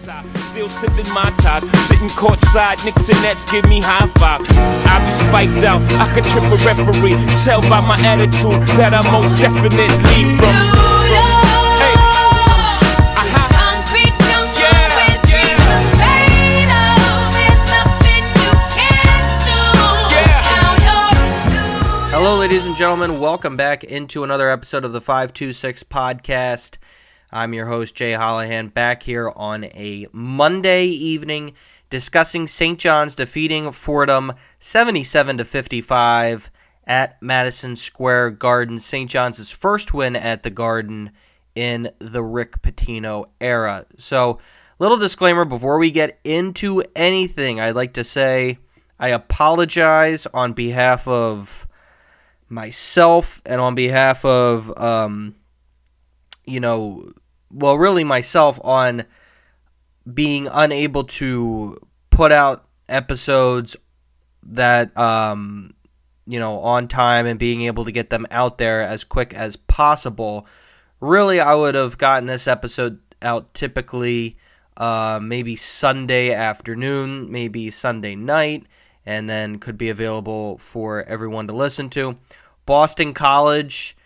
Still sipping my top, sitting courtside, Knicks and Nets give me high five. I be spiked out, I could trip a referee. Tell by my attitude that I most definitely from. Uh-huh. Hello, ladies and gentlemen. Welcome back into another episode of the 526 podcast. I'm your host, Jay Hollihan, back here on a Monday evening discussing St. John's defeating Fordham 77 to 55 at Madison Square Garden. St. John's' first win at the Garden in the Rick Pitino era. So, little disclaimer before we get into anything, I'd like to say I apologize on behalf of myself and on behalf of um, you know well really myself on being unable to put out episodes that um, you know on time and being able to get them out there as quick as possible really i would have gotten this episode out typically uh, maybe sunday afternoon maybe sunday night and then could be available for everyone to listen to Boston College.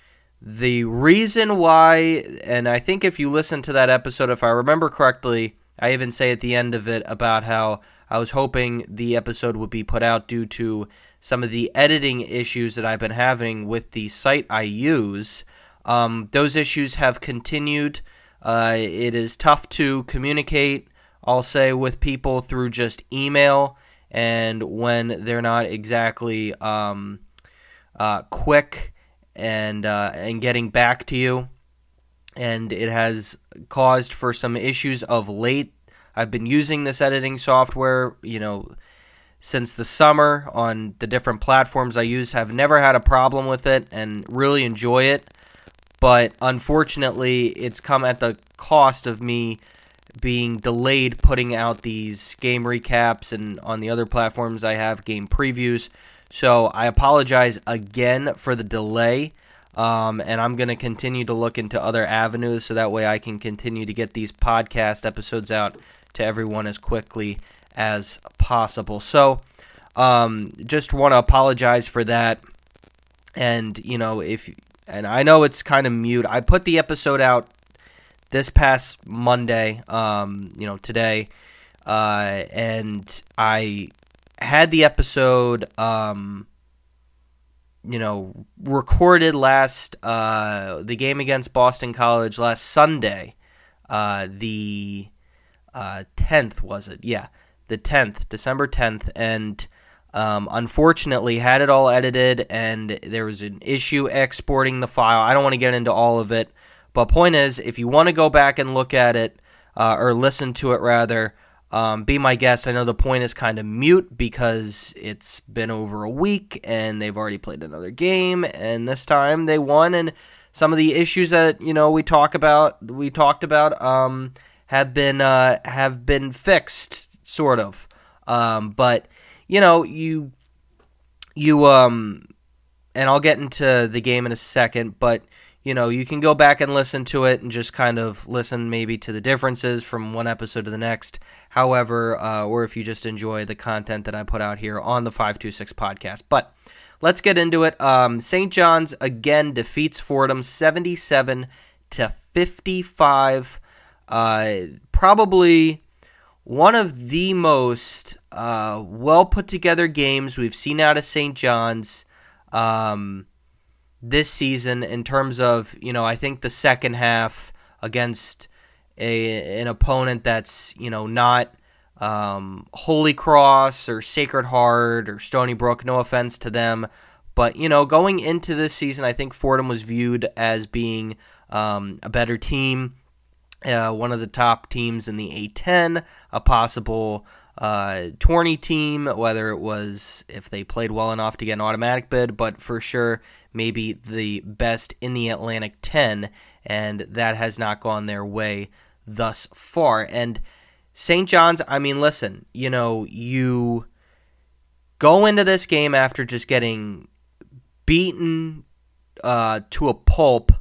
The reason why, and I think if you listen to that episode, if I remember correctly, I even say at the end of it about how I was hoping the episode would be put out due to some of the editing issues that I've been having with the site I use. Um, those issues have continued. Uh, it is tough to communicate, I'll say, with people through just email, and when they're not exactly. Um, uh, quick and uh, and getting back to you, and it has caused for some issues of late. I've been using this editing software, you know, since the summer on the different platforms I use. Have never had a problem with it and really enjoy it, but unfortunately, it's come at the cost of me being delayed putting out these game recaps and on the other platforms I have game previews. So I apologize again for the delay. Um, and I'm going to continue to look into other avenues so that way I can continue to get these podcast episodes out to everyone as quickly as possible. So, um, just want to apologize for that. And, you know, if, and I know it's kind of mute. I put the episode out this past Monday, um, you know, today. Uh, and I had the episode um you know recorded last uh the game against Boston College last Sunday uh the uh 10th was it? Yeah the 10th December 10th and um, unfortunately had it all edited and there was an issue exporting the file. I don't want to get into all of it but point is if you want to go back and look at it uh, or listen to it rather um, be my guest. I know the point is kind of mute because it's been over a week and they've already played another game, and this time they won. And some of the issues that you know we talk about, we talked about, um, have been uh, have been fixed, sort of. Um, but you know, you you um, and I'll get into the game in a second, but you know, you can go back and listen to it and just kind of listen maybe to the differences from one episode to the next. However, uh, or if you just enjoy the content that I put out here on the 526 podcast. But let's get into it. Um, St. John's again defeats Fordham 77 to 55. Uh, probably one of the most uh, well put together games we've seen out of St. John's. Um, this season in terms of you know I think the second half against a an opponent that's you know not um, Holy Cross or Sacred Heart or Stony Brook. No offense to them, but you know going into this season, I think Fordham was viewed as being um, a better team, uh, one of the top teams in the A10, a possible uh, tourney team, whether it was if they played well enough to get an automatic bid, but for sure maybe the best in the Atlantic 10, and that has not gone their way thus far. And St. John's, I mean, listen, you know, you go into this game after just getting beaten uh, to a pulp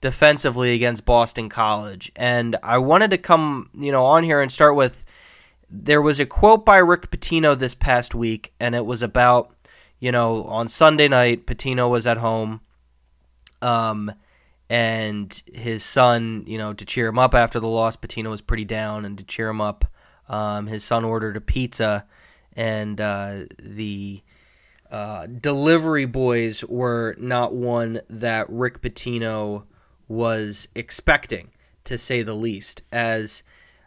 defensively against Boston College. And I wanted to come, you know, on here and start with there was a quote by Rick Pitino this past week, and it was about, you know, on Sunday night, Pitino was at home, um, and his son, you know, to cheer him up after the loss, Pitino was pretty down, and to cheer him up, um, his son ordered a pizza, and uh, the uh, delivery boys were not one that Rick Pitino was expecting, to say the least, as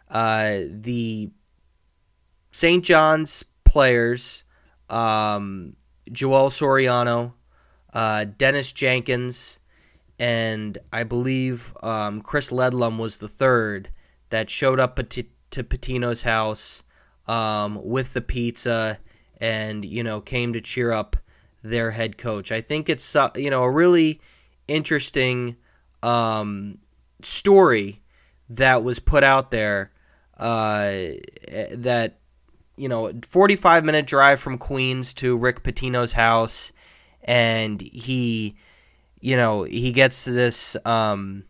uh, the St. John's players, um, Joel Soriano, uh, Dennis Jenkins, and I believe um, Chris Ledlum was the third that showed up to Pitino's house um, with the pizza and you know came to cheer up their head coach. I think it's uh, you know a really interesting um, story that was put out there uh, that you know 45 minute drive from Queens to Rick Pitino's house and he you know he gets this um,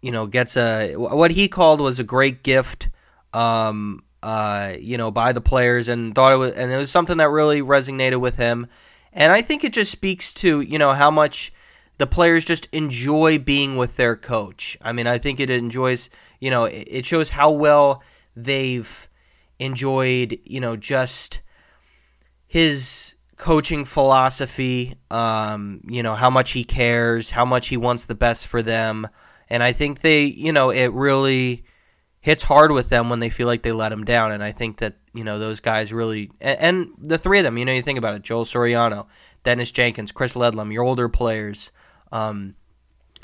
you know gets a what he called was a great gift um, uh, you know by the players and thought it was and it was something that really resonated with him and I think it just speaks to you know how much the players just enjoy being with their coach. I mean, I think it enjoys, you know, it shows how well they've enjoyed, you know, just his coaching philosophy, um, you know, how much he cares, how much he wants the best for them. And I think they, you know, it really hits hard with them when they feel like they let him down. And I think that, you know, those guys really, and, and the three of them, you know, you think about it Joel Soriano, Dennis Jenkins, Chris Ledlum, your older players, um,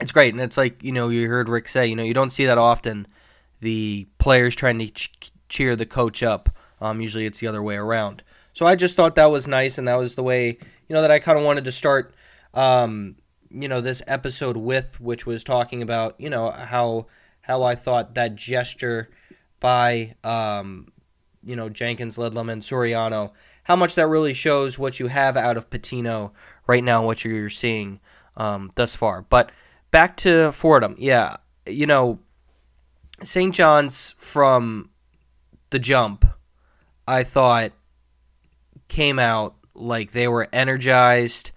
it's great, and it's like you know you heard Rick say, you know you don't see that often. The players trying to cheer the coach up. Um, usually it's the other way around. So I just thought that was nice, and that was the way you know that I kind of wanted to start. Um, you know this episode with, which was talking about you know how how I thought that gesture by um, you know Jenkins, Ledlum, and Soriano, how much that really shows what you have out of Pitino right now, what you're seeing um, thus far. But back to Fordham. Yeah, you know, St. John's from the jump, I thought came out like they were energized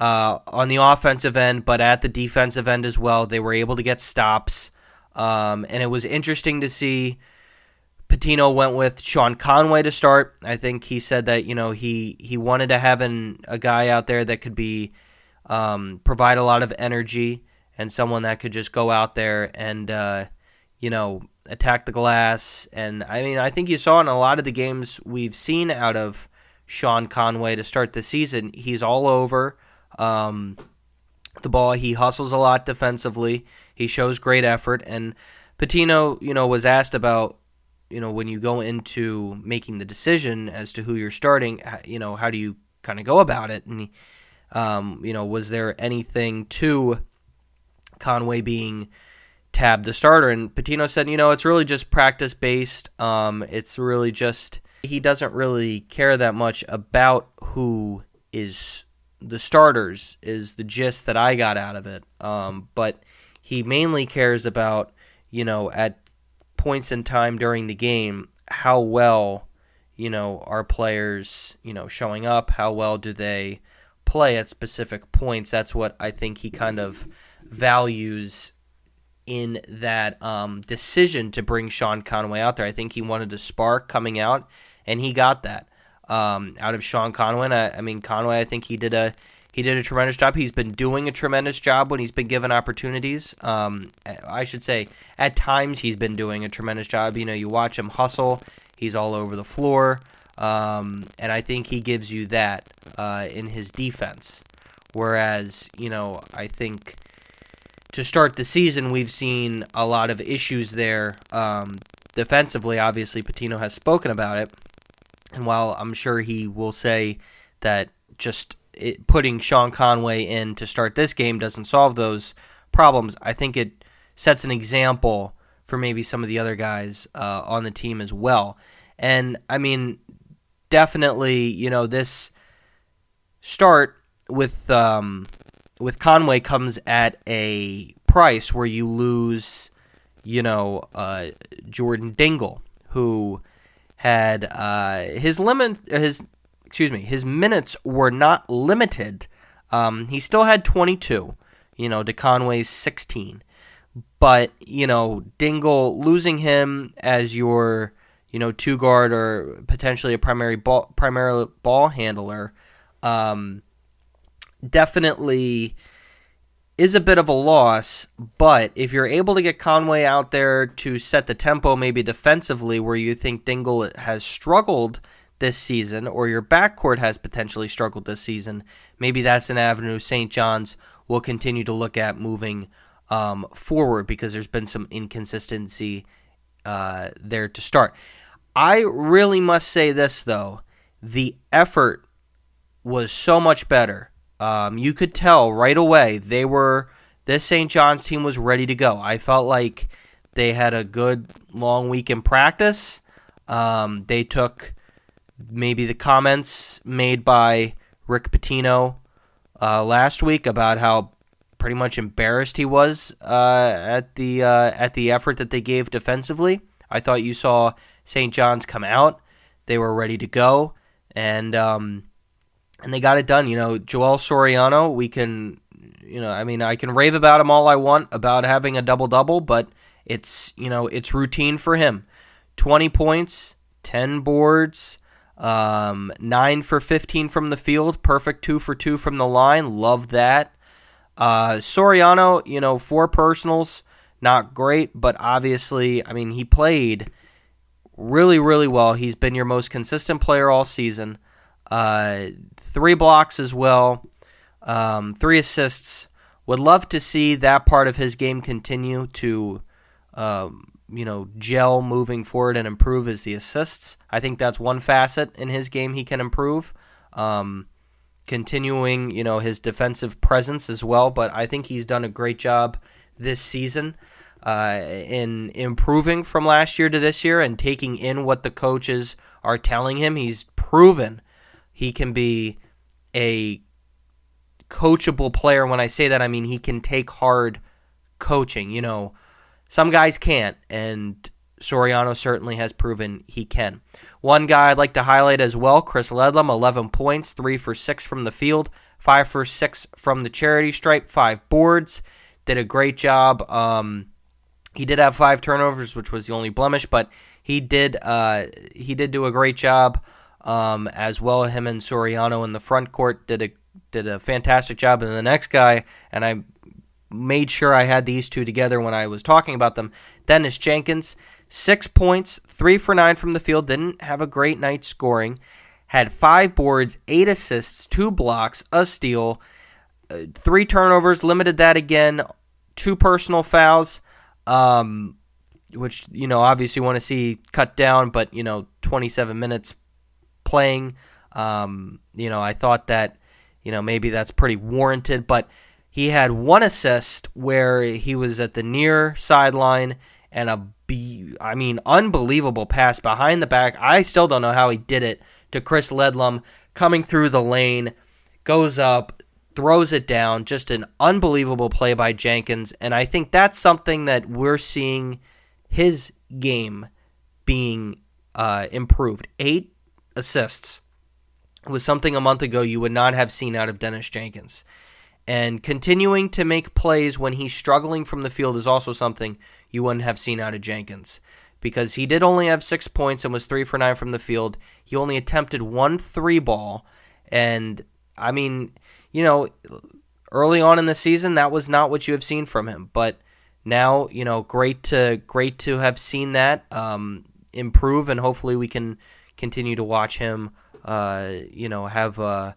uh, on the offensive end, but at the defensive end as well. They were able to get stops. Um, and it was interesting to see Pitino went with Sean Conway to start. I think he said that you know he he wanted to have an, a guy out there that could be um, provide a lot of energy, and someone that could just go out there and uh, you know attack the glass. And I mean, I think you saw in a lot of the games we've seen out of Sean Conway to start the season, he's all over um, the ball. He hustles a lot defensively. He shows great effort. And Pitino, you know, was asked about you know when you go into making the decision as to who you're starting, you know, how do you kind of go about it? And um, you know, was there anything to Conway being tabbed the starter? And Pitino said, you know, it's really just practice based. Um, it's really just he doesn't really care that much about who is the starters. Is the gist that I got out of it. Um, but he mainly cares about you know at points in time during the game how well you know our players you know showing up how well do they play at specific points. That's what I think he kind of values in that um, decision to bring Sean Conway out there. I think he wanted a spark coming out, and he got that um, out of Sean Conway. I, I, mean, Conway, I think he did a he did a tremendous job. He's been doing a tremendous job when he's been given opportunities. Um, I should say, at times he's been doing a tremendous job. You know, you watch him hustle. He's all over the floor. Um, and I think he gives you that uh, in his defense. Whereas, you know, I think to start the season, we've seen a lot of issues there. Um, defensively, obviously, Pitino has spoken about it. And while I'm sure he will say that just it, putting Sean Conway in to start this game doesn't solve those problems, I think it sets an example for maybe some of the other guys uh, on the team as well. And I mean, definitely, you know, this start with um, with Conway comes at a price where you lose, you know, uh, Jordan Dingle, who had uh, his limit, his excuse me, his minutes were not limited. Um, he still had 22, you know, to Conway's 16. But, you know, Dingle losing him as your, you know, two guard or potentially a primary ball primary ball handler um, definitely is a bit of a loss, but if you're able to get Conway out there to set the tempo maybe defensively where you think Dingle has struggled this season or your backcourt has potentially struggled this season, maybe that's an avenue St. John's will continue to look at moving um, forward because there's been some inconsistency uh, there to start. I really must say this though, the effort was so much better um, you could tell right away they were this St. John's team was ready to go. I felt like they had a good long week in practice. Um, they took maybe the comments made by Rick Pitino uh, last week about how pretty much embarrassed he was uh, at the uh, at the effort that they gave defensively. I thought you saw St. John's come out; they were ready to go, and um, and they got it done. You know, Joel Soriano, we can, you know, I mean, I can rave about him all I want about having a double double, but it's, you know, it's routine for him. 20 points, 10 boards, um, 9 for 15 from the field, perfect 2 for 2 from the line. Love that. Uh, Soriano, you know, four personals, not great, but obviously, I mean, he played really, really well. He's been your most consistent player all season. Uh, three blocks as well, um, three assists. Would love to see that part of his game continue to, um, you know, gel moving forward and improve as the assists. I think that's one facet in his game he can improve. Um, continuing, you know, his defensive presence as well. But I think he's done a great job this season uh, in improving from last year to this year and taking in what the coaches are telling him. He's proven he can be a coachable player. When I say that, I mean he can take hard coaching. You know, some guys can't, and Soriano certainly has proven he can. One guy I'd like to highlight as well, Chris Ledlum, 11 points, 3 for 6 from the field, 5 for 6 from the charity stripe, 5 boards. Did a great job. Um, he did have 5 turnovers, which was the only blemish, but he did uh, he did do a great job um, as well. Him and Soriano in the front court did a did a fantastic job. And the next guy, and I made sure I had these two together when I was talking about them. Dennis Jenkins, six points, three for nine from the field. Didn't have a great night scoring. Had five boards, eight assists, two blocks, a steal, uh, three turnovers. Limited that again. Two personal fouls. Um, which you know obviously want to see cut down, but you know 27 minutes playing. Um, you know, I thought that, you know, maybe that's pretty warranted, but he had one assist where he was at the near sideline and a I mean, unbelievable pass behind the back. I still don't know how he did it to Chris Ledlum coming through the lane, goes up, throws it down. Just an unbelievable play by Jenkins, and I think that's something that we're seeing his game being uh, improved. Eight assists was something a month ago you would not have seen out of Dennis Jenkins. And continuing to make plays when he's struggling from the field is also something you wouldn't have seen out of Jenkins. Because he did only have six points and was three for nine from the field. He only attempted one three ball. And, I mean, you know, early on in the season, that was not what you have seen from him. But now, you know, great to great to have seen that um, improve, and hopefully we can continue to watch him, uh, you know, have a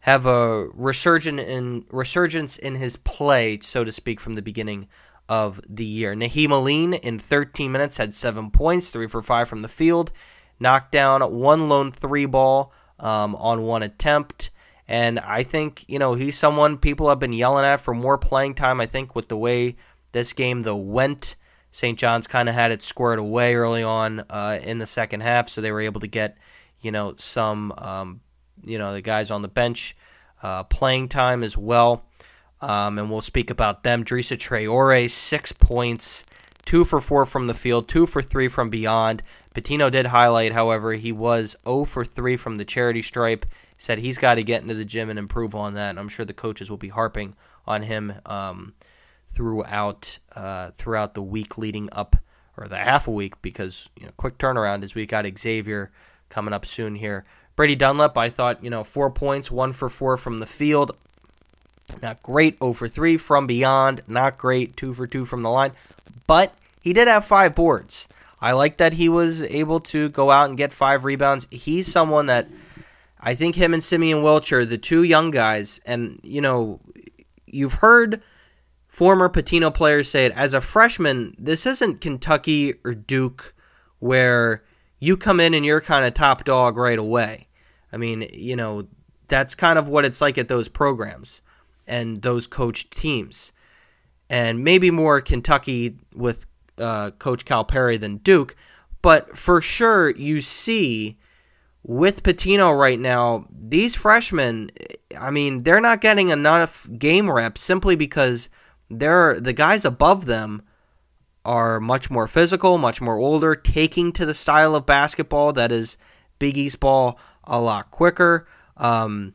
have a resurgence in resurgence in his play, so to speak, from the beginning of the year. Nahiem Alleyne in 13 minutes had seven points, three for five from the field, knocked down one lone three ball um, on one attempt. And I think, you know, he's someone people have been yelling at for more playing time. I think with the way this game, though, went, St. John's kind of had it squared away early on uh, in the second half, so they were able to get you know some um, you know the guys on the bench uh, playing time as well. um, and we'll speak about them. Drissa Traore, six points, two for four from the field, two for three from beyond. Pitino did highlight, however, he was 0 for 3 from the charity stripe. Said he's got to get into the gym and improve on that. And I'm sure the coaches will be harping on him um, throughout uh, throughout the week leading up, or the half a week, because you know, quick turnaround as we got Xavier coming up soon here. Brady Dunlap, I thought, you know, four points, one for four from the field. Not great, 0 for 3 from beyond. Not great, 2 for 2 from the line. But he did have five boards. I like that he was able to go out and get five rebounds. He's someone that I think him and Simeon Wilcher, the two young guys, and you know, you've heard former Pitino players say it as a freshman, this isn't Kentucky or Duke where you come in and you're kind of top dog right away. I mean, you know, that's kind of what it's like at those programs and those coached teams. And maybe more Kentucky with uh, Coach Calipari than Duke, but for sure you see with Pitino right now, these freshmen, I mean, they're not getting enough game reps simply because they're the guys above them are much more physical, much more older, taking to the style of basketball that is Big East ball a lot quicker. Um,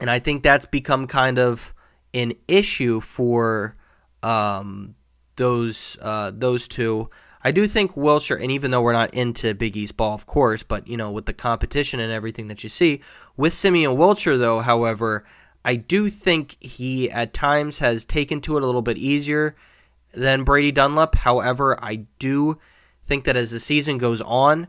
and I think that's become kind of an issue for um, those uh, those two. I do think Wilcher, and even though we're not into Big East ball, of course, but you know with the competition and everything that you see with Simeon Wilcher, though, however, I do think he at times has taken to it a little bit easier than Brady Dunlap. However, I do think that as the season goes on,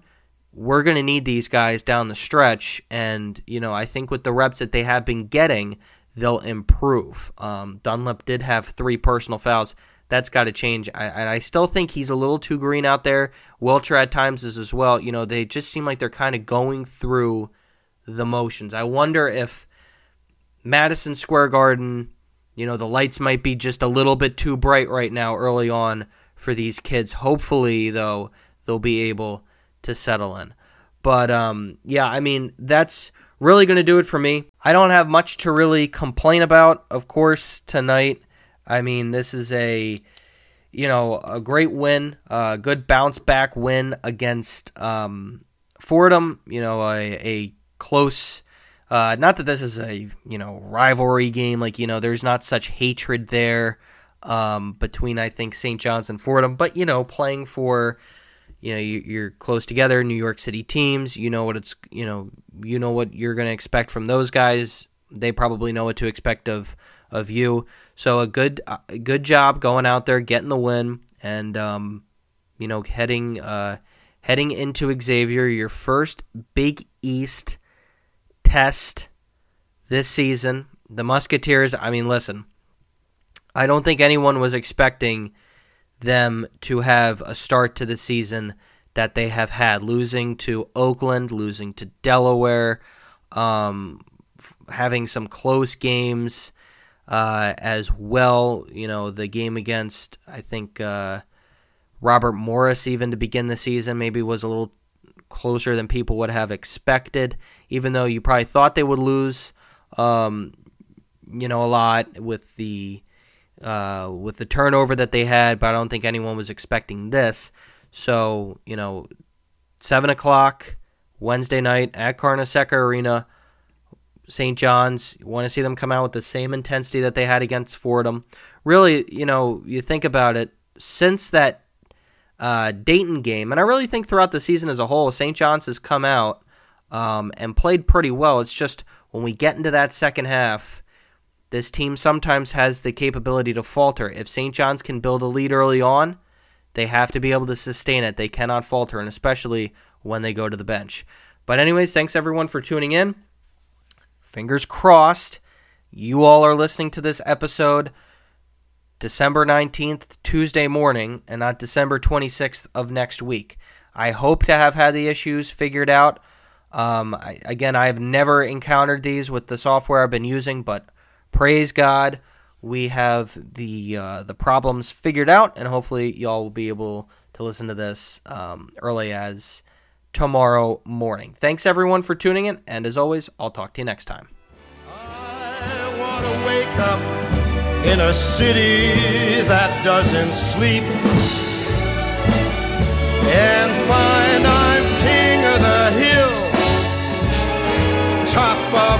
we're going to need these guys down the stretch, and you know I think with the reps that they have been getting, they'll improve. Um, Dunlap did have three personal fouls that's got to change. I, I still think he's a little too green out there. Wilcher at times is as well. You know, they just seem like they're kind of going through the motions. I wonder if Madison Square Garden, you know, the lights might be just a little bit too bright right now early on for these kids. Hopefully, though, they'll be able to settle in. But um, yeah, I mean, that's really going to do it for me. I don't have much to really complain about, of course, tonight. I mean, this is a you know a great win, a good bounce back win against um, Fordham. You know, a, a close. Uh, not that this is a you know rivalry game, like you know, there's not such hatred there um, between I think St. John's and Fordham, but you know, playing for you know you're close together, New York City teams. You know what it's you know you know what you're going to expect from those guys. They probably know what to expect of of you. So a good a good job going out there getting the win and um, you know heading uh, heading into Xavier your first Big East test this season. The Musketeers, I mean listen. I don't think anyone was expecting them to have a start to the season that they have had losing to Oakland, losing to Delaware, um, having some close games uh, as well. You know, the game against, I think, uh, Robert Morris, even to begin the season, maybe was a little closer than people would have expected, even though you probably thought they would lose, um, you know, a lot with the. Uh, with the turnover that they had, but I don't think anyone was expecting this. So, you know, 7 o'clock Wednesday night at Carnesecca Arena. St. John's. You want to see them come out with the same intensity that they had against Fordham. Really, you know, you think about it, since that uh, Dayton game, and I really think throughout the season as a whole, St. John's has come out um, and played pretty well. It's just when we get into that second half, this team sometimes has the capability to falter. If St. John's can build a lead early on, they have to be able to sustain it. They cannot falter, and especially when they go to the bench. But, anyways, thanks everyone for tuning in fingers crossed, you all are listening to this episode December 19th, Tuesday morning, and not December 26th of next week. I hope to have had the issues figured out. Um, I, again, I have never encountered these with the software I've been using, but praise God, we have the uh, the problems figured out, and hopefully, y'all will be able to listen to this um, early as tomorrow morning. Thanks everyone for tuning in, and as always, I'll talk to you next time. in a city that doesn't sleep and